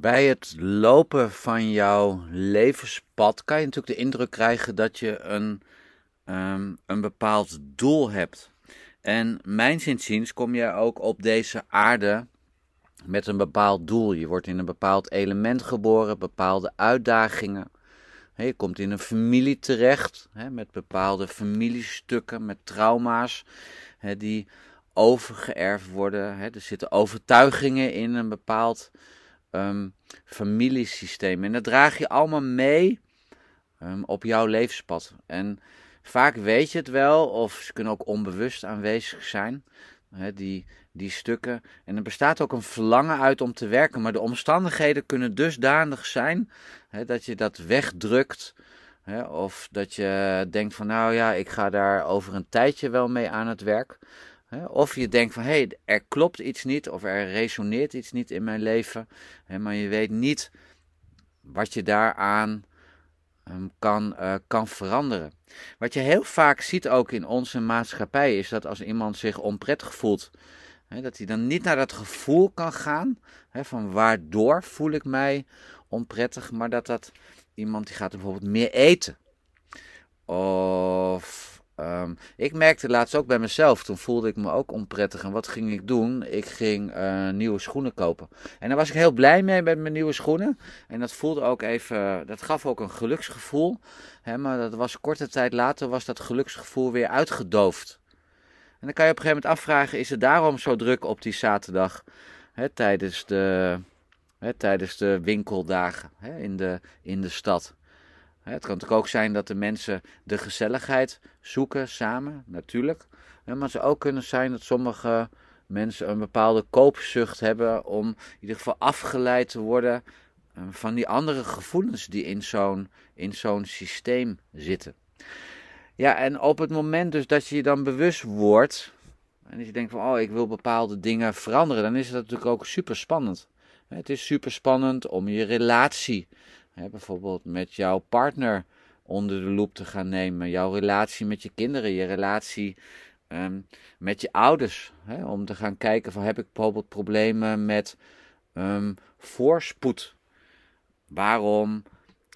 Bij het lopen van jouw levenspad kan je natuurlijk de indruk krijgen dat je een, um, een bepaald doel hebt. En mijn zinziens kom je ook op deze aarde met een bepaald doel. Je wordt in een bepaald element geboren, bepaalde uitdagingen. Je komt in een familie terecht met bepaalde familiestukken, met trauma's die overgeërfd worden. Er zitten overtuigingen in een bepaald um, familiesysteem. En dat draag je allemaal mee um, op jouw levenspad. En vaak weet je het wel, of ze kunnen ook onbewust aanwezig zijn, die, die stukken. En er bestaat ook een verlangen uit om te werken, maar de omstandigheden kunnen dusdanig zijn dat je dat wegdrukt. Of dat je denkt van nou ja, ik ga daar over een tijdje wel mee aan het werk. Of je denkt van hé, hey, er klopt iets niet of er resoneert iets niet in mijn leven, maar je weet niet wat je daaraan ehm, kan, uh, kan veranderen. Wat je heel vaak ziet ook in onze maatschappij is dat als iemand zich onprettig voelt, dat hij dan niet naar dat gevoel kan gaan van waardoor voel ik mij onprettig, maar dat dat iemand die gaat bijvoorbeeld meer eten. Of Um, ik merkte laatst ook bij mezelf, toen voelde ik me ook onprettig. En wat ging ik doen? Ik ging uh, nieuwe schoenen kopen. En daar was ik heel blij mee met mijn nieuwe schoenen. En dat voelde ook even, dat gaf ook een geluksgevoel. Hè, maar dat was korte tijd later, was dat geluksgevoel weer uitgedoofd. En dan kan je op een gegeven moment afvragen, is het daarom zo druk op die zaterdag? Hè, tijdens, de, hè, tijdens de winkeldagen in, de, in de stad. Het kan natuurlijk ook zijn dat de mensen de gezelligheid zoeken samen, natuurlijk. Maar het zou ook kunnen zijn dat sommige mensen een bepaalde koopzucht hebben om in ieder geval afgeleid te worden eh, van die andere gevoelens die in zo'n, in zo'n systeem zitten. Ja, en op het moment dus dat je je dan bewust wordt, en dat je denkt van, oh, ik wil bepaalde dingen veranderen, dan is het natuurlijk ook super spannend. Het is super spannend om je relatie Hè, bijvoorbeeld met jouw partner onder de loep te gaan nemen. Jouw relatie met je kinderen, je relatie um, met je ouders. Hè, om te gaan kijken van heb ik bijvoorbeeld problemen met um, voorspoed. Waarom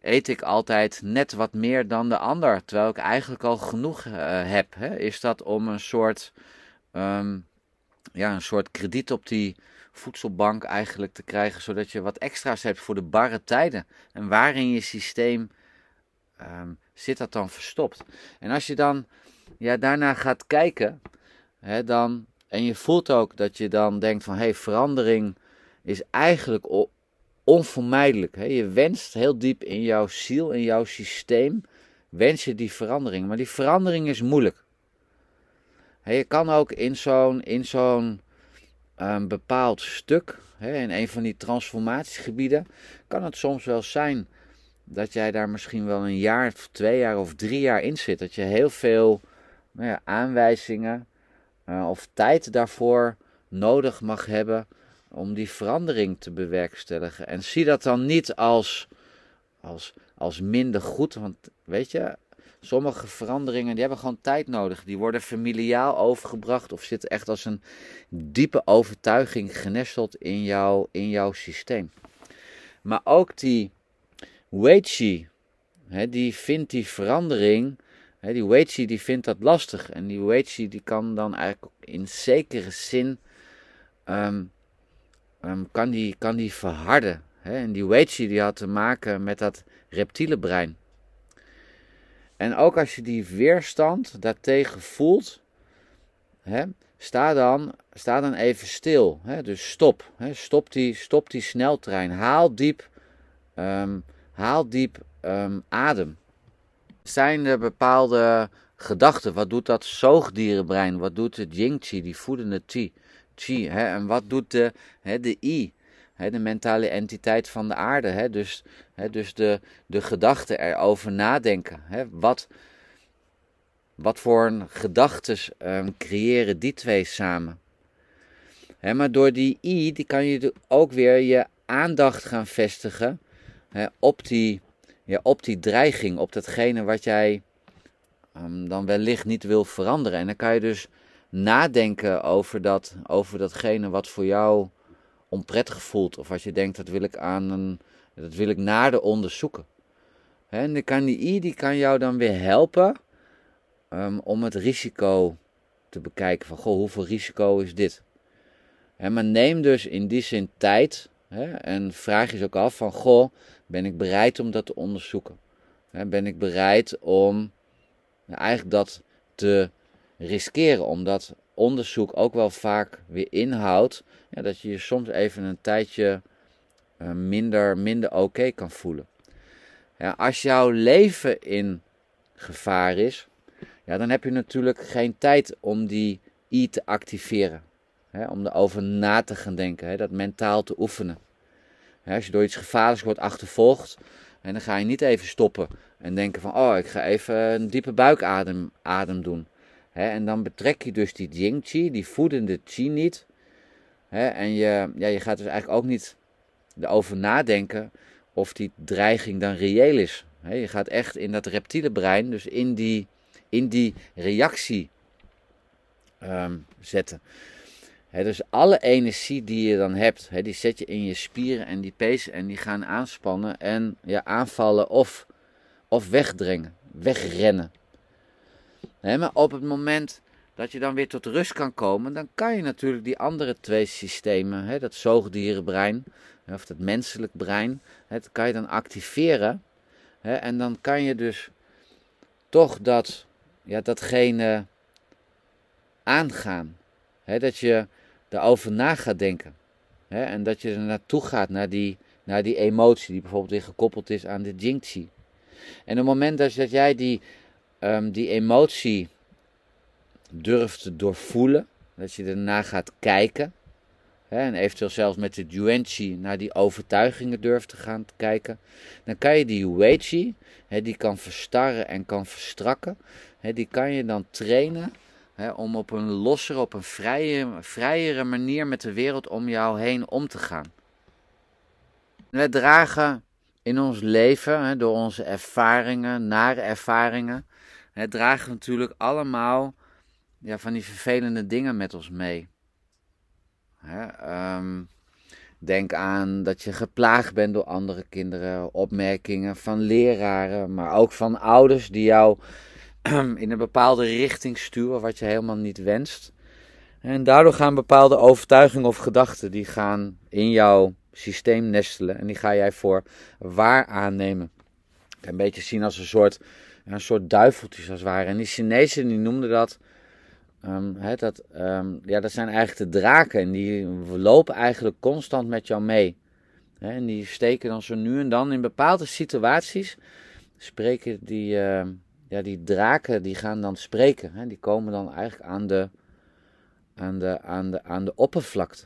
eet ik altijd net wat meer dan de ander, terwijl ik eigenlijk al genoeg uh, heb? Hè? Is dat om een soort, um, ja, een soort krediet op die voedselbank eigenlijk te krijgen, zodat je wat extra's hebt voor de barre tijden. En waar in je systeem um, zit dat dan verstopt? En als je dan ja, daarna gaat kijken, hè, dan, en je voelt ook dat je dan denkt van, hé, hey, verandering is eigenlijk onvermijdelijk. Hè? Je wenst heel diep in jouw ziel, in jouw systeem, wens je die verandering. Maar die verandering is moeilijk. je kan ook in zo'n, in zo'n een bepaald stuk, hè, in een van die transformatiegebieden, kan het soms wel zijn dat jij daar misschien wel een jaar, of twee jaar of drie jaar in zit. Dat je heel veel nou ja, aanwijzingen uh, of tijd daarvoor nodig mag hebben om die verandering te bewerkstelligen. En zie dat dan niet als, als, als minder goed, want weet je, Sommige veranderingen die hebben gewoon tijd nodig. Die worden familiaal overgebracht of zitten echt als een diepe overtuiging genesteld in, jou, in jouw systeem. Maar ook die Weichi, die vindt die verandering, hè, die Weichi die vindt dat lastig. En die Weichi die kan dan eigenlijk in zekere zin, ehm, ehm, kan, die, kan die verharden. Hè. En die Weichi die had te maken met dat reptiele brein. En ook als je die weerstand daartegen voelt, hè, sta, dan, sta dan even stil. Hè, dus stop. Hè, stop, die, stop die sneltrein. Haal diep, um, haal diep um, adem. Zijn er bepaalde gedachten? Wat doet dat zoogdierenbrein? Wat doet het Ying-Chi, die voedende Chi? Chi hè? En wat doet de, hè, de I? De mentale entiteit van de aarde. dus dus de, de gedachten erover nadenken. wat, wat voor gedachten um, creëren die twee samen? maar door die I die kan je ook weer je aandacht gaan vestigen op, die, ja, op die dreiging, op datgene wat jij um, dan wellicht niet wil veranderen. En dan kan je dus nadenken over, dat, over datgene wat voor jou onprettig voelt. Of als je denkt, dat wil ik, aan een, dat wil ik nader onderzoeken. En de kan die kan jou dan weer helpen um, om het risico te bekijken. Van, goh, hoeveel risico is dit? He, maar neem dus in die zin tijd en vraag je ook af van, goh, ben ik bereid om dat te onderzoeken? ben ik bereid om eigenlijk dat te riskeren, omdat onderzoek ook wel vaak weer inhoudt dat je je soms even een tijdje uh, minder, minder oké kan voelen. Ja, als jouw leven in gevaar is, ja, dan heb je natuurlijk geen tijd om die I te activeren. Hè, om erover na te gaan denken, hè, dat mentaal te oefenen. Als je door iets gevaarlijks wordt achtervolgd, en dan ga je niet even stoppen en denken van, oh, ik ga even een diepe buikadem adem doen. En dan betrek je dus die Jing Chi, die voedende Chi niet. En je, ja, je gaat dus eigenlijk ook niet erover nadenken of die dreiging dan reëel is. Je gaat echt in dat reptiele brein, dus in die, in die reactie um, zetten. dus alle energie die je dan hebt, die zet je in je spieren en die pezen en die gaan aanspannen en ja, aanvallen of, of wegdringen, wegrennen. Maar op het moment dat je dan weer tot rust kan komen, dan kan je natuurlijk die andere twee systemen, dat zoogdierenbrein of dat menselijk brein, dat kan je dan activeren. en dan kan je dus toch dat, ja, datgene aangaan. dat je erover na gaat denken. en dat je er naartoe gaat, naar die, naar die emotie die bijvoorbeeld weer gekoppeld is aan de Jingxi. En op het moment dat jij die, um, die emotie durft te doorvoelen, dat je erna gaat kijken, hè, en eventueel zelfs met de Yuanchi naar die overtuigingen durft te gaan kijken, dan kan je die Yuanchi, die kan verstarren en kan verstrakken, hè, die kan je dan trainen hè, om op een lossere, op een vrije, vrijere manier met de wereld om jou heen om te gaan. We dragen in ons leven, door onze ervaringen, nare ervaringen, hè, dragen natuurlijk allemaal ja, van die vervelende dingen met ons mee. Hè, ehm, denk aan dat je geplaagd bent door andere kinderen, opmerkingen van leraren, maar ook van ouders die jou in een bepaalde richting sturen wat je helemaal niet wenst. En daardoor gaan bepaalde overtuigingen of gedachten die gaan in jouw systeem nestelen en die ga jij voor waar aannemen. Een beetje zien als een soort, een soort duiveltjes als het ware. En die Chinezen die noemden dat Um, dat, ehm, ja, dat zijn eigenlijk de draken en die lopen eigenlijk constant met jou mee. en die steken dan zo nu en dan in bepaalde situaties, spreken die, uh, ja, die draken, die gaan dan spreken. die komen dan eigenlijk aan de, aan de, aan de, aan de oppervlakte.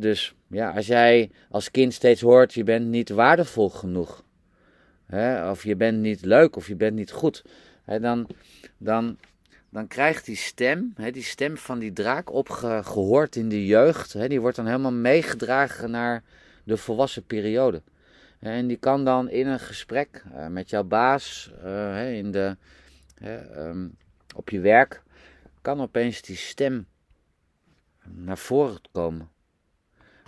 dus ja, als jij als kind steeds hoort, je bent niet waardevol genoeg. Of je bent niet leuk, of je bent niet goed. dan, dan dan krijgt die stem, hè, die stem van die draak, opgehoord in de jeugd, hè, die wordt dan helemaal meegedragen naar de volwassen periode. En die kan dan in een gesprek uh, met jouw baas, uh, in de, um, op je werk, kan opeens die stem naar voren komen.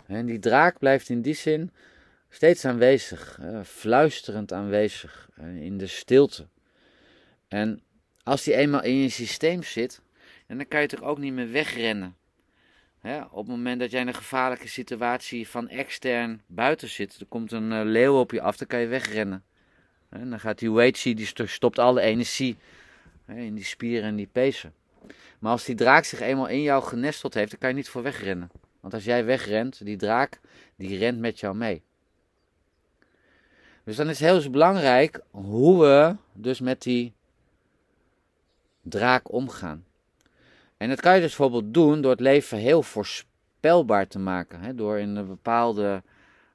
En die draak blijft in die zin steeds aanwezig, uh, fluisterend aanwezig, in de stilte. En als die eenmaal in je systeem zit, dan kan je toch ook niet meer wegrennen. op het moment dat jij in een gevaarlijke situatie van extern buiten zit, er komt een uh, leeuw op je af, dan kan je wegrennen. En dan gaat die Weichi, die stopt alle energie in die spieren en die pezen. Maar als die draak zich eenmaal in jou genesteld heeft, dan kan je niet voor wegrennen. Want als jij wegrent, die draak, die rent met jou mee. Dus dan is het heel belangrijk hoe we dus met die draak omgaan. En dat kan je dus bijvoorbeeld doen door het leven heel voorspelbaar te maken. Hè? Door in een bepaalde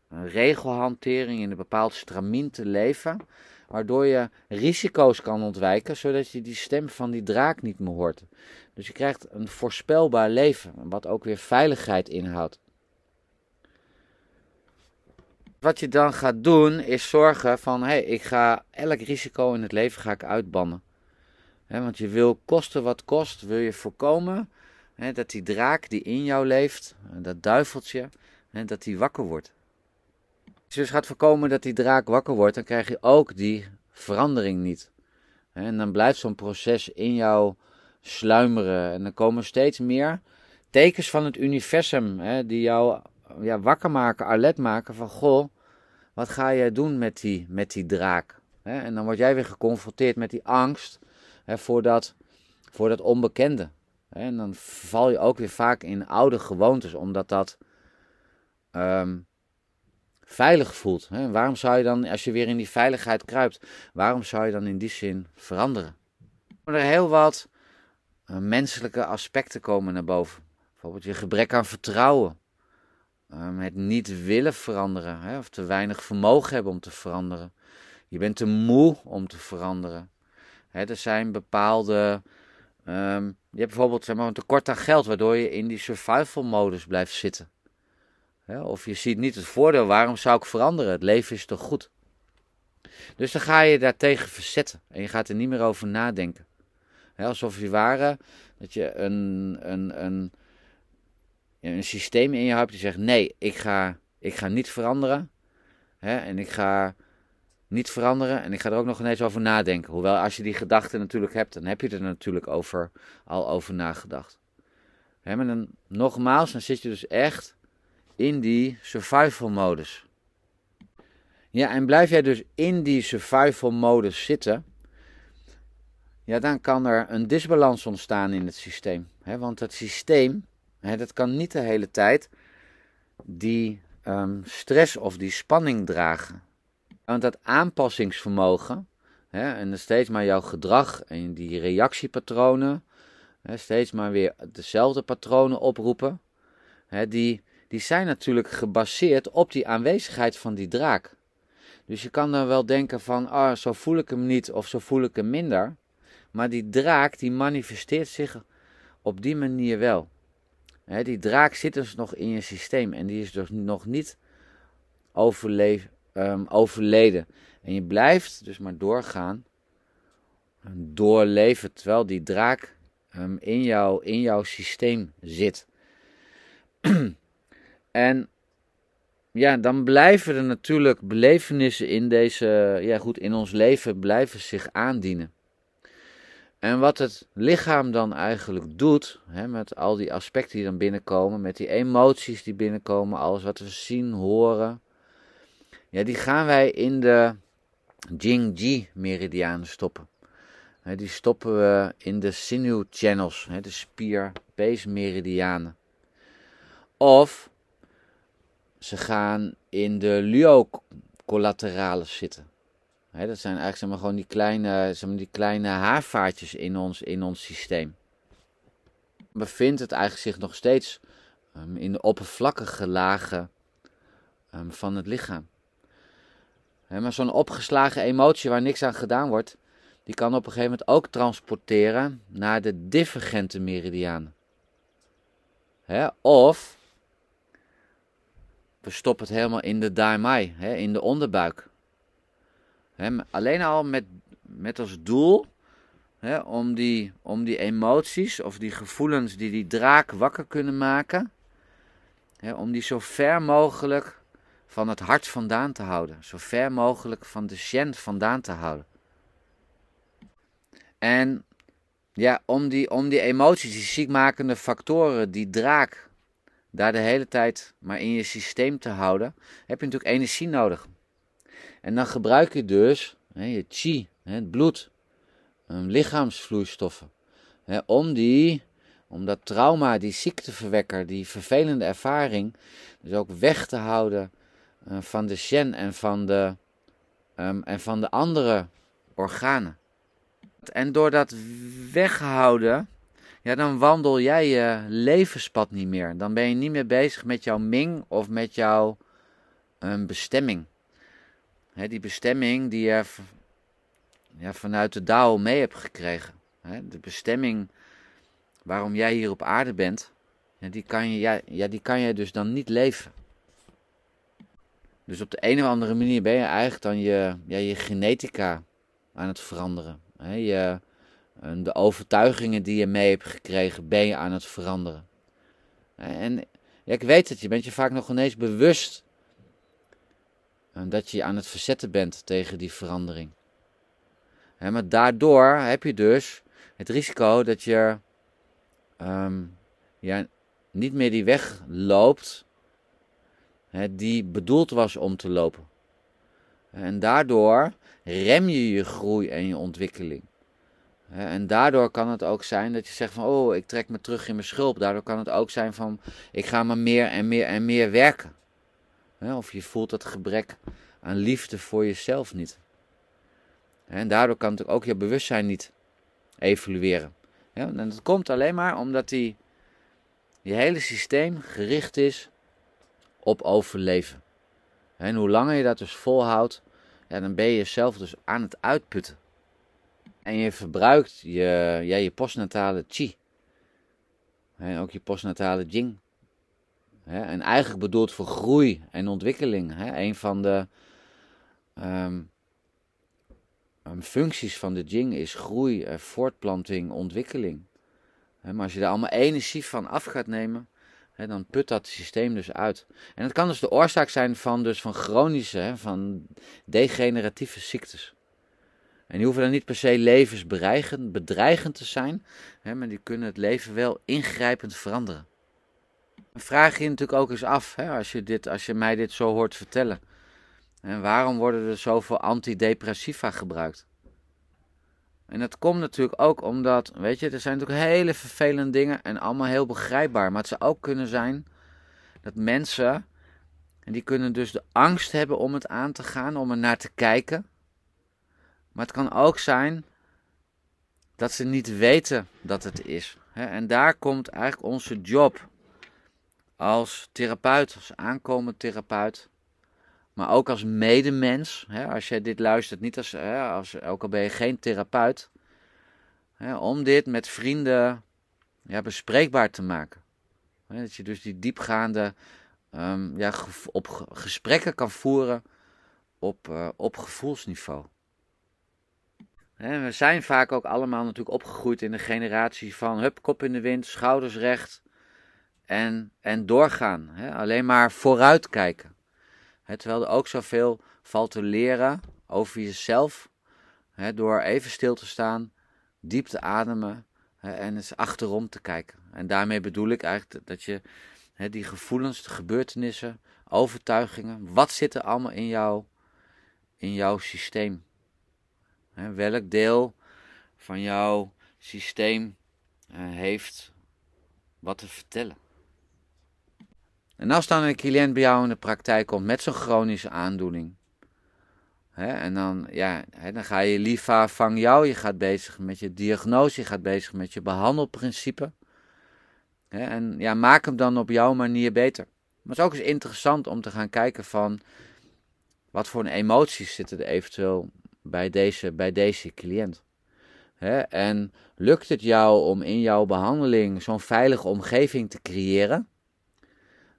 eh, regelhantering, in een bepaald stramien te leven. Waardoor je risico's kan ontwijken, zodat je die stem van die draak niet meer hoort. Dus je krijgt een voorspelbaar leven, wat ook weer veiligheid inhoudt. Wat je dan gaat doen, is zorgen van, hé, hey, ik ga elk risico in het leven ga ik uitbannen want je wil kosten wat kost, wil je voorkomen dat die draak die in jou leeft, dat duiveltje, dat die wakker wordt. Als je dus gaat voorkomen dat die draak wakker wordt, dan krijg je ook die verandering niet. En dan blijft zo'n proces in jou sluimeren. En dan komen steeds meer tekens van het universum die jou ja, wakker maken, alert maken van goh, wat ga jij doen met die, met die draak? En dan word jij weer geconfronteerd met die angst voor, dat, voor dat onbekende. En dan val je ook weer vaak in oude gewoontes, omdat dat ehm, veilig voelt. Waarom zou je dan, als je weer in die veiligheid kruipt, waarom zou je dan in die zin veranderen? Er heel wat uh, menselijke aspecten komen naar boven. Bijvoorbeeld je gebrek aan vertrouwen. Um, het niet willen veranderen, hè, of te weinig vermogen hebben om te veranderen. Je bent te moe om te veranderen. Hè, er zijn bepaalde. Um, je hebt bijvoorbeeld zeg maar, een tekort aan geld, waardoor je in die survival modus blijft zitten. Of je ziet niet het voordeel, waarom zou ik veranderen? Het leven is toch goed? Dus dan ga je daartegen verzetten en je gaat er niet meer over nadenken. Alsof je ware dat je een, een, een, een systeem in je hebt die zegt: nee, ik ga, ik ga niet veranderen. Hè, en ik ga niet veranderen en ik ga er ook nog ineens over nadenken. Hoewel, als je die gedachte natuurlijk hebt, dan heb je er natuurlijk over, al over nagedacht. Hè, maar dan, nogmaals, dan zit je dus echt in die survival modus. Ja, en blijf jij dus in die survival modus zitten, ja, dan kan er een disbalans ontstaan in het systeem. Hè, want het systeem dat kan niet de hele tijd die um, stress of die spanning dragen. Want dat aanpassingsvermogen en steeds maar jouw gedrag en die reactiepatronen, steeds maar weer dezelfde patronen oproepen, die, die zijn natuurlijk gebaseerd op die aanwezigheid van die draak. Dus je kan dan wel denken van, ah, zo voel ik hem niet of zo voel ik hem minder. Maar die draak die manifesteert zich op die manier wel die draak zit dus nog in je systeem en die is dus nog niet overleef, um, overleden. En je blijft dus maar doorgaan, doorleven, terwijl die draak um, in, jou, in jouw systeem zit. en ja, dan blijven er natuurlijk belevenissen in deze, ja goed, in ons leven blijven zich aandienen. En wat het lichaam dan eigenlijk doet, hè, met al die aspecten die dan binnenkomen, met die emoties die binnenkomen, alles wat we zien, horen, ja, die gaan wij in de Jing-Ji-meridianen stoppen. Hè, die stoppen we in de sinew channels, de spier-pees-meridianen. Of ze gaan in de Lyo-collaterales zitten dat zijn eigenlijk zeg maar, gewoon die kleine, zeg maar, die kleine haarvaartjes in ons, in ons systeem. Bevindt het eigenlijk zich nog steeds um, in de oppervlakkige lagen um, van het lichaam. maar zo'n opgeslagen emotie waar niks aan gedaan wordt, die kan op een gegeven moment ook transporteren naar de divergente meridianen. of we stoppen het helemaal in de daimai, in de onderbuik alleen al met, met als doel om, die, om die emoties of die gevoelens die die draak wakker kunnen maken, om die zo ver mogelijk van het hart vandaan te houden. Zo ver mogelijk van de shen vandaan te houden. En ja, om die, om die emoties, die ziekmakende factoren, die draak, daar de hele tijd maar in je systeem te houden, heb je natuurlijk energie nodig. En dan gebruik je dus hè, je chi, hè, het bloed, lichaamsvloeistoffen, hè, om die, om dat trauma, die ziekteverwekker, die vervelende ervaring, dus ook weg te houden uh, van de shen en van de, um, en van de andere organen. En door dat weghouden, ja, dan wandel jij je levenspad niet meer. Dan ben je niet meer bezig met jouw Ming of met jouw um, bestemming die bestemming die je ja, vanuit de Dao mee hebt gekregen. de bestemming waarom jij hier op aarde bent, die, kan je, ja, ja, die kan je dus dan niet leven. Dus op de een of andere manier ben je eigenlijk dan je, ja, je genetica aan het veranderen. je, de overtuigingen die je mee hebt gekregen, ben je aan het veranderen. En ik weet het, je bent je vaak nog ineens bewust dat je aan het verzetten bent tegen die verandering. maar daardoor heb je dus het risico dat je um, ja, niet meer die weg loopt die bedoeld was om te lopen. En daardoor rem je je groei en je ontwikkeling. En daardoor kan het ook zijn dat je zegt van, oh, ik trek me terug in mijn schulp. Daardoor kan het ook zijn van, ik ga maar meer en meer en meer werken. Of je voelt dat gebrek aan liefde voor jezelf niet. En daardoor kan het ook je bewustzijn niet evolueren. En dat komt alleen maar omdat die, je hele systeem gericht is op overleven. En hoe langer je dat dus volhoudt, dan ben je jezelf dus aan het uitputten. En je verbruikt je, je postnatale chi. En ook je postnatale jing. En eigenlijk bedoeld voor groei en ontwikkeling. Een van de ehm, ehm, functies van de jing is groei, eh, voortplanting, ontwikkeling. Maar als je daar allemaal energie van af gaat nemen, dan put dat systeem dus uit. En dat kan dus de oorzaak zijn van, dus van chronische, van degeneratieve ziektes. En die hoeven dan niet per se levensbedreigend bedreigend te zijn, maar die kunnen het leven wel ingrijpend veranderen. Vraag je natuurlijk ook eens af, als, je dit, als je mij dit zo hoort vertellen. En waarom worden er zoveel antidepressiva gebruikt? En dat komt natuurlijk ook omdat, weet je, er zijn natuurlijk hele vervelende dingen en allemaal heel begrijpbaar. Maar het zou ook kunnen zijn dat mensen, en die kunnen dus de angst hebben om het aan te gaan, om er naar te kijken. Maar het kan ook zijn dat ze niet weten dat het is. En daar komt eigenlijk onze job als therapeut, als aankomend therapeut, maar ook als medemens. Hè, als jij dit luistert, niet als, hè, als, ook al ben je geen therapeut, hè, om dit met vrienden ja, bespreekbaar te maken. Hè, dat je dus die diepgaande um, ja, op gesprekken kan voeren op, uh, op gevoelsniveau. we zijn vaak ook allemaal natuurlijk opgegroeid in de generatie van hup, kop in de wind, schouders recht en, en doorgaan. Alleen maar vooruitkijken terwijl er ook zoveel valt te leren over jezelf. door even stil te staan, diep te ademen en eens achterom te kijken. En daarmee bedoel ik eigenlijk dat je die gevoelens, de gebeurtenissen, overtuigingen, wat zit er allemaal in, jou, in jouw systeem? welk deel van jouw systeem heeft wat te vertellen? En als dan een cliënt bij jou in de praktijk komt met zo'n chronische aandoening. Hè, en dan, ja, hè, dan ga je LIFA vang jou, je gaat bezig met je diagnose, je gaat bezig met je behandelprincipe. Hè, en ja, maak hem dan op jouw manier beter. Maar het is ook eens interessant om te gaan kijken van wat voor emoties zitten er eventueel bij deze, bij deze cliënt. En lukt het jou om in jouw behandeling zo'n veilige omgeving te creëren?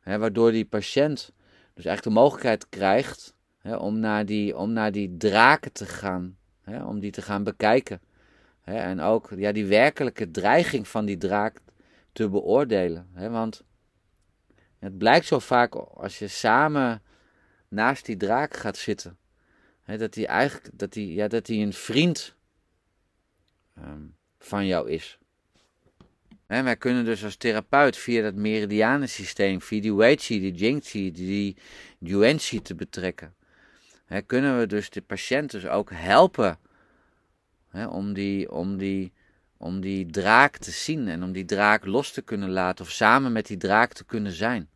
Hè, waardoor die patiënt dus eigenlijk de mogelijkheid krijgt hè, om, naar die, om naar die draken te gaan. Hè, om die te gaan bekijken. Hè, en ook ja, die werkelijke dreiging van die draak te beoordelen. Hè, want het blijkt zo vaak als je samen naast die draak gaat zitten. Hè, dat hij eigenlijk dat die, ja, dat die een vriend um, van jou is. Wij kunnen dus als therapeut via dat meridianensysteem, via die Weiqi, die Jingqi, die Yuanqi te betrekken, kunnen we dus de patiënt dus ook helpen om, die, om, die, om die draak te zien en om die draak los te kunnen laten of samen met die draak te kunnen zijn.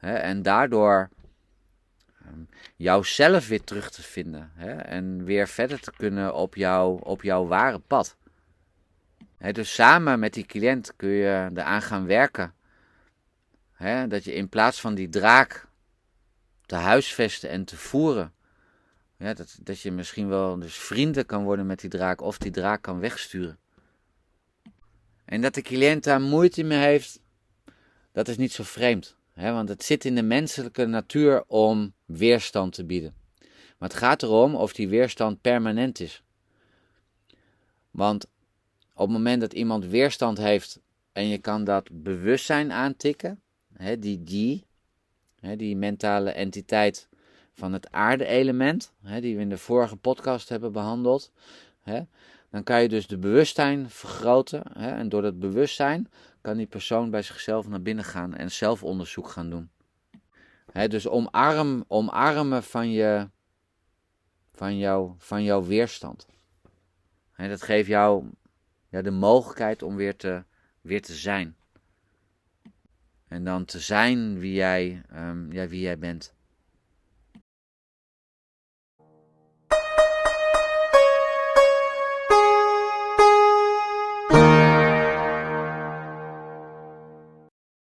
En daardoor um, jouzelf weer terug te vinden en weer verder te kunnen op, jou, op jouw ware pad dus samen met die cliënt kun je eraan gaan werken. dat je in plaats van die draak te huisvesten en te voeren, dat, dat je misschien wel dus vrienden kan worden met die draak of die draak kan wegsturen. En dat de cliënt daar moeite mee heeft, dat is niet zo vreemd. want het zit in de menselijke natuur om weerstand te bieden. Maar het gaat erom of die weerstand permanent is. Want op het moment dat iemand weerstand heeft en je kan dat bewustzijn aantikken, hè, die die, hè, die mentale entiteit van het aarde-element, die we in de vorige podcast hebben behandeld, hè, dan kan je dus de bewustzijn vergroten. Hè, en door dat bewustzijn kan die persoon bij zichzelf naar binnen gaan en zelfonderzoek gaan doen. Hè, dus omarm, omarmen van, je, van, jou, van jouw weerstand. Hè, dat geeft jou ja, de mogelijkheid om weer te, weer te zijn. En dan te zijn wie jij, um, ja, wie jij bent.